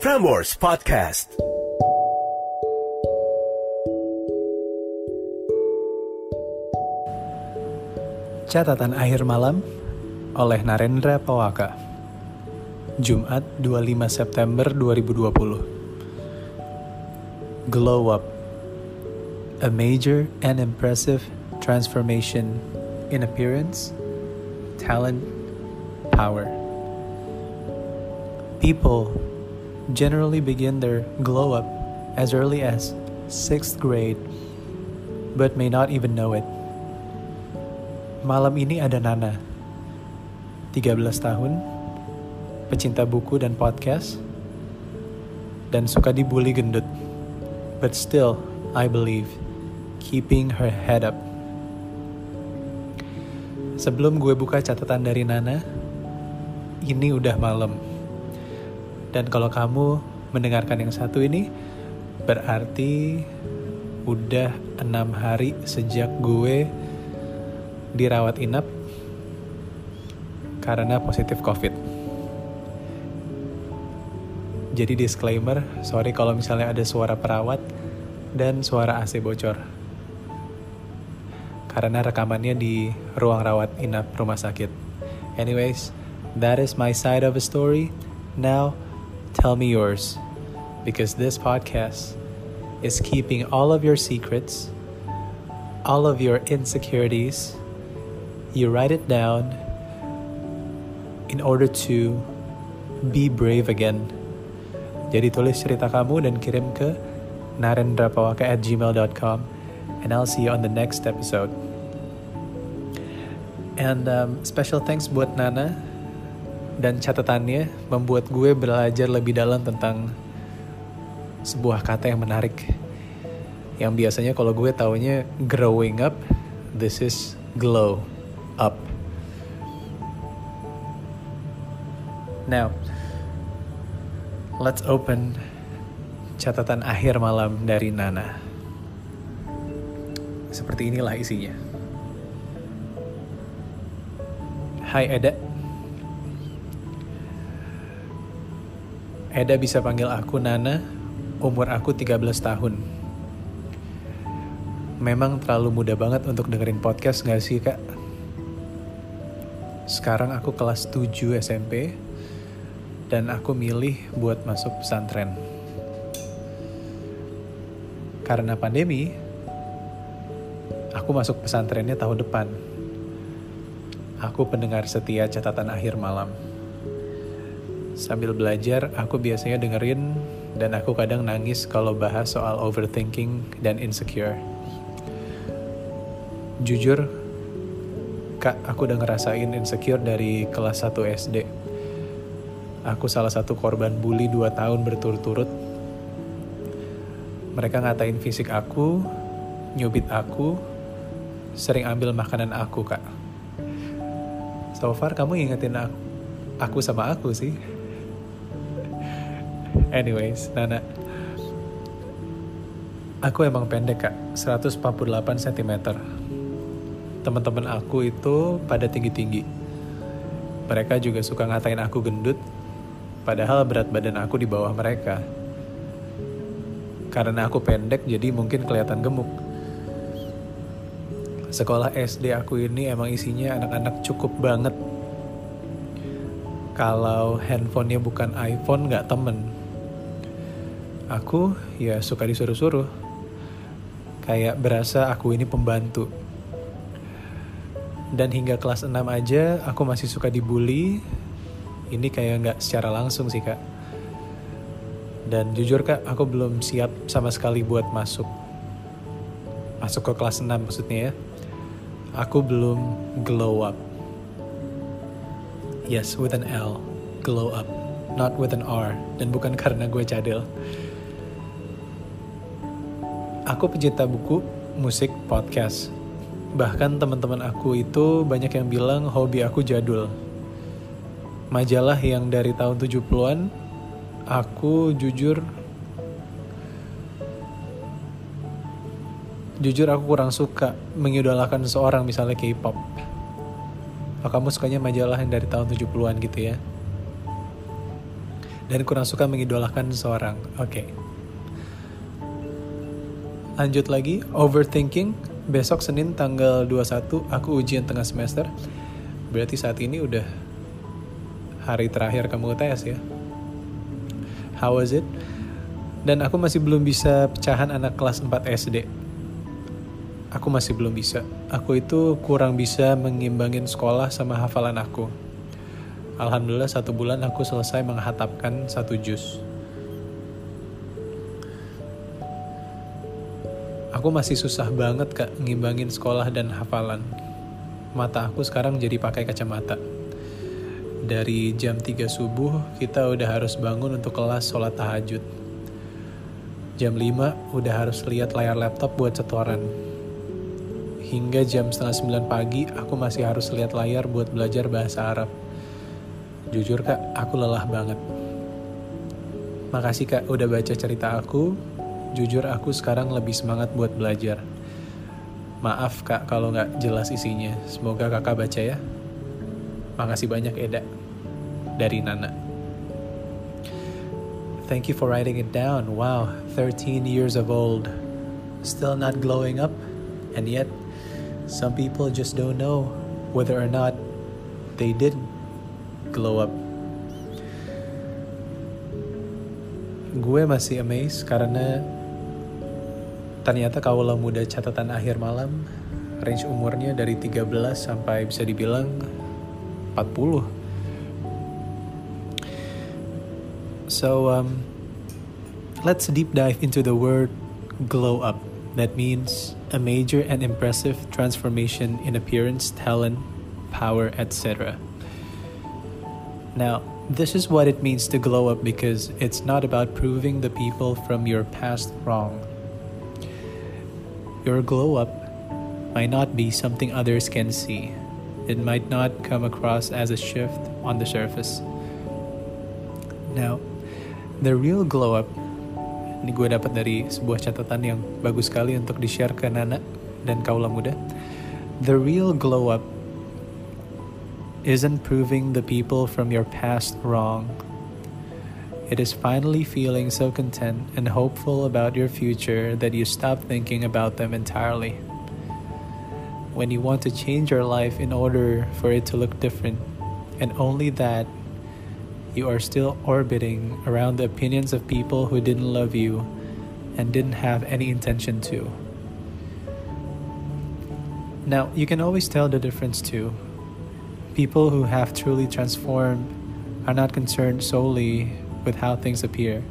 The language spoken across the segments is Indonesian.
Frameworks Podcast. Catatan akhir malam oleh Narendra Pawaka. Jumat 25 September 2020. Glow up. A major and impressive transformation in appearance, talent, power. People generally begin their glow up as early as 6th grade, but may not even know it. Malam ini ada Nana, 13 tahun, pecinta buku dan podcast, dan suka dibully gendut. But still, I believe, keeping her head up. Sebelum gue buka catatan dari Nana, ini udah malam. Dan kalau kamu mendengarkan yang satu ini, berarti udah enam hari sejak gue dirawat inap karena positif COVID. Jadi disclaimer, sorry kalau misalnya ada suara perawat dan suara AC bocor. Karena rekamannya di ruang rawat inap rumah sakit. Anyways, that is my side of a story. Now, tell me yours. Because this podcast is keeping all of your secrets, all of your insecurities, you write it down in order to be brave again. Jadi tulis cerita kamu dan kirim ke narendrapawaka at gmail.com and I'll see you on the next episode. And um, special thanks buat Nana dan catatannya membuat gue belajar lebih dalam tentang sebuah kata yang menarik. Yang biasanya kalau gue taunya growing up, this is glow up. Now, let's open catatan akhir malam dari Nana. Seperti inilah isinya. Hai Eda. Eda bisa panggil aku Nana, umur aku 13 tahun. Memang terlalu muda banget untuk dengerin podcast gak sih kak? Sekarang aku kelas 7 SMP, dan aku milih buat masuk pesantren. Karena pandemi, aku masuk pesantrennya tahun depan. Aku pendengar setia catatan akhir malam. Sambil belajar, aku biasanya dengerin dan aku kadang nangis kalau bahas soal overthinking dan insecure. Jujur, Kak, aku udah ngerasain insecure dari kelas 1 SD. Aku salah satu korban bully 2 tahun berturut-turut. Mereka ngatain fisik aku, nyubit aku, sering ambil makanan aku, Kak. So far kamu ingetin aku, aku sama aku sih. Anyways, Nana. Aku emang pendek, Kak. 148 cm teman-teman aku itu pada tinggi-tinggi. Mereka juga suka ngatain aku gendut, padahal berat badan aku di bawah mereka. Karena aku pendek, jadi mungkin kelihatan gemuk. Sekolah SD aku ini emang isinya anak-anak cukup banget. Kalau handphonenya bukan iPhone, nggak temen. Aku ya suka disuruh-suruh. Kayak berasa aku ini pembantu. Dan hingga kelas 6 aja aku masih suka dibully. Ini kayak nggak secara langsung sih kak. Dan jujur kak aku belum siap sama sekali buat masuk. Masuk ke kelas 6 maksudnya ya. Aku belum glow up yes with an L. Glow up. Not with an R. Dan bukan karena gue cadel. Aku pecinta buku musik podcast. Bahkan teman-teman aku itu banyak yang bilang hobi aku jadul. Majalah yang dari tahun 70-an, aku jujur jujur aku kurang suka mengidolakan seseorang misalnya K-pop. Oh, kamu sukanya majalah yang dari tahun 70-an gitu ya. dan kurang suka mengidolakan seseorang. Oke. Okay. Lanjut lagi, overthinking. Besok Senin tanggal 21 aku ujian tengah semester. Berarti saat ini udah hari terakhir kamu UTS ya. How was it? Dan aku masih belum bisa pecahan anak kelas 4 SD. Aku masih belum bisa. Aku itu kurang bisa mengimbangin sekolah sama hafalan aku. Alhamdulillah satu bulan aku selesai menghatapkan satu juz. Aku masih susah banget kak ngimbangin sekolah dan hafalan. Mata aku sekarang jadi pakai kacamata. Dari jam 3 subuh kita udah harus bangun untuk kelas sholat tahajud. Jam 5 udah harus lihat layar laptop buat setoran. Hingga jam setengah 9 pagi aku masih harus lihat layar buat belajar bahasa Arab Jujur kak, aku lelah banget. Makasih kak udah baca cerita aku. Jujur aku sekarang lebih semangat buat belajar. Maaf kak kalau nggak jelas isinya. Semoga kakak baca ya. Makasih banyak Eda. Dari Nana. Thank you for writing it down. Wow, 13 years of old. Still not glowing up. And yet, some people just don't know whether or not they did glow up. Gue masih amazed karena ternyata kaulah muda catatan akhir malam range umurnya dari 13 sampai bisa dibilang 40. So um, let's deep dive into the word glow up. That means a major and impressive transformation in appearance, talent, power, etc. Now, this is what it means to glow up because it's not about proving the people from your past wrong. Your glow up might not be something others can see. It might not come across as a shift on the surface. Now, the real glow up ini gue dapat dari sebuah catatan yang bagus sekali untuk di-share ke Nana dan kaula muda. The real glow up isn't proving the people from your past wrong. It is finally feeling so content and hopeful about your future that you stop thinking about them entirely. When you want to change your life in order for it to look different, and only that, you are still orbiting around the opinions of people who didn't love you and didn't have any intention to. Now, you can always tell the difference too People who have truly transformed are not concerned solely with how things appear.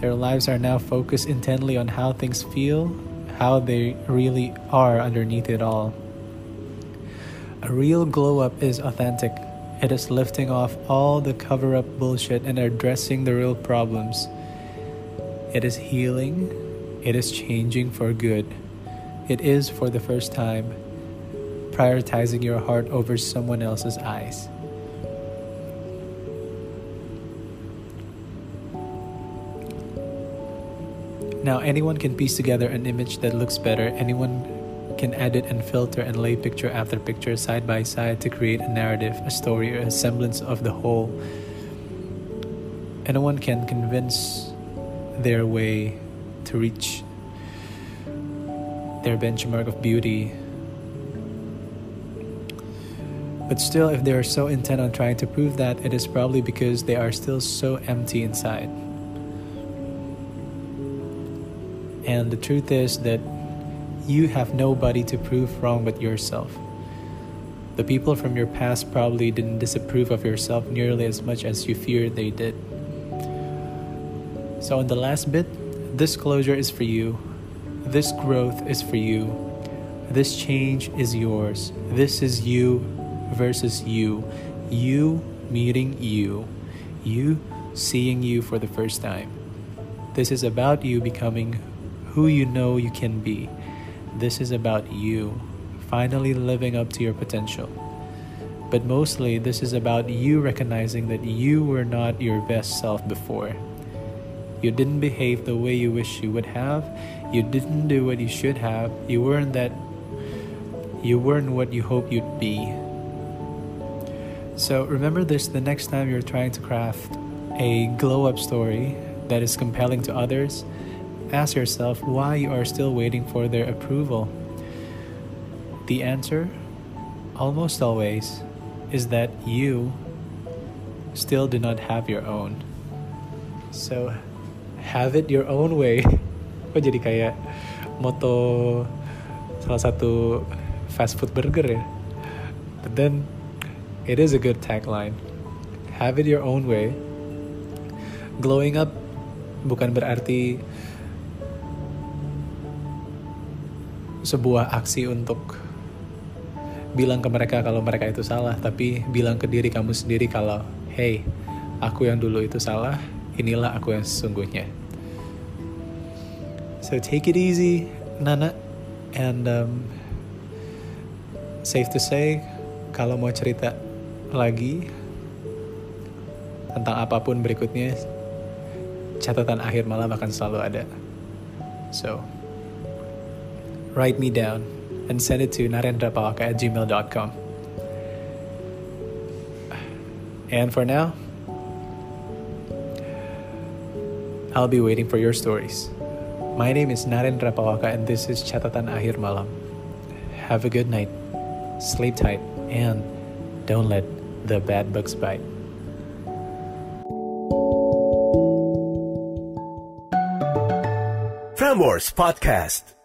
Their lives are now focused intently on how things feel, how they really are underneath it all. A real glow up is authentic. It is lifting off all the cover up bullshit and addressing the real problems. It is healing. It is changing for good. It is, for the first time, prioritizing your heart over someone else's eyes. Now, anyone can piece together an image that looks better. Anyone can edit and filter and lay picture after picture side by side to create a narrative, a story, or a semblance of the whole. Anyone can convince their way to reach their benchmark of beauty But still, if they are so intent on trying to prove that, it is probably because they are still so empty inside. And the truth is that you have nobody to prove wrong but yourself. The people from your past probably didn't disapprove of yourself nearly as much as you feared they did. So, in the last bit, this closure is for you. This growth is for you. This change is yours. This is you versus you. You meeting you. You seeing you for the first time. This is about you becoming who you know you can be. This is about you finally living up to your potential. But mostly, this is about you recognizing that you were not your best self before. You didn't behave the way you wish you would have. You didn't do what you should have. You weren't that. You weren't what you hoped you'd be. So remember this the next time you're trying to craft a glow up story that is compelling to others, ask yourself why you are still waiting for their approval. The answer, almost always, is that you still do not have your own. So, have it your own way. Kok jadi kayak moto salah satu fast food burger ya? But then, it is a good tagline. Have it your own way. Glowing up bukan berarti sebuah aksi untuk bilang ke mereka kalau mereka itu salah, tapi bilang ke diri kamu sendiri kalau, hey, aku yang dulu itu salah, inilah aku yang sesungguhnya. So take it easy, Nana, and um, safe to say, kalau mau cerita lagi tentang apa pun berikutnya, catatan akhir malam akan selalu ada. So, write me down and send it to narendrapawaka at gmail.com. And for now, I'll be waiting for your stories. My name is Narendra Pawaka and this is Catatan Akhir Malam. Have a good night, sleep tight, and don't let the bad bugs bite. Frameworks Podcast.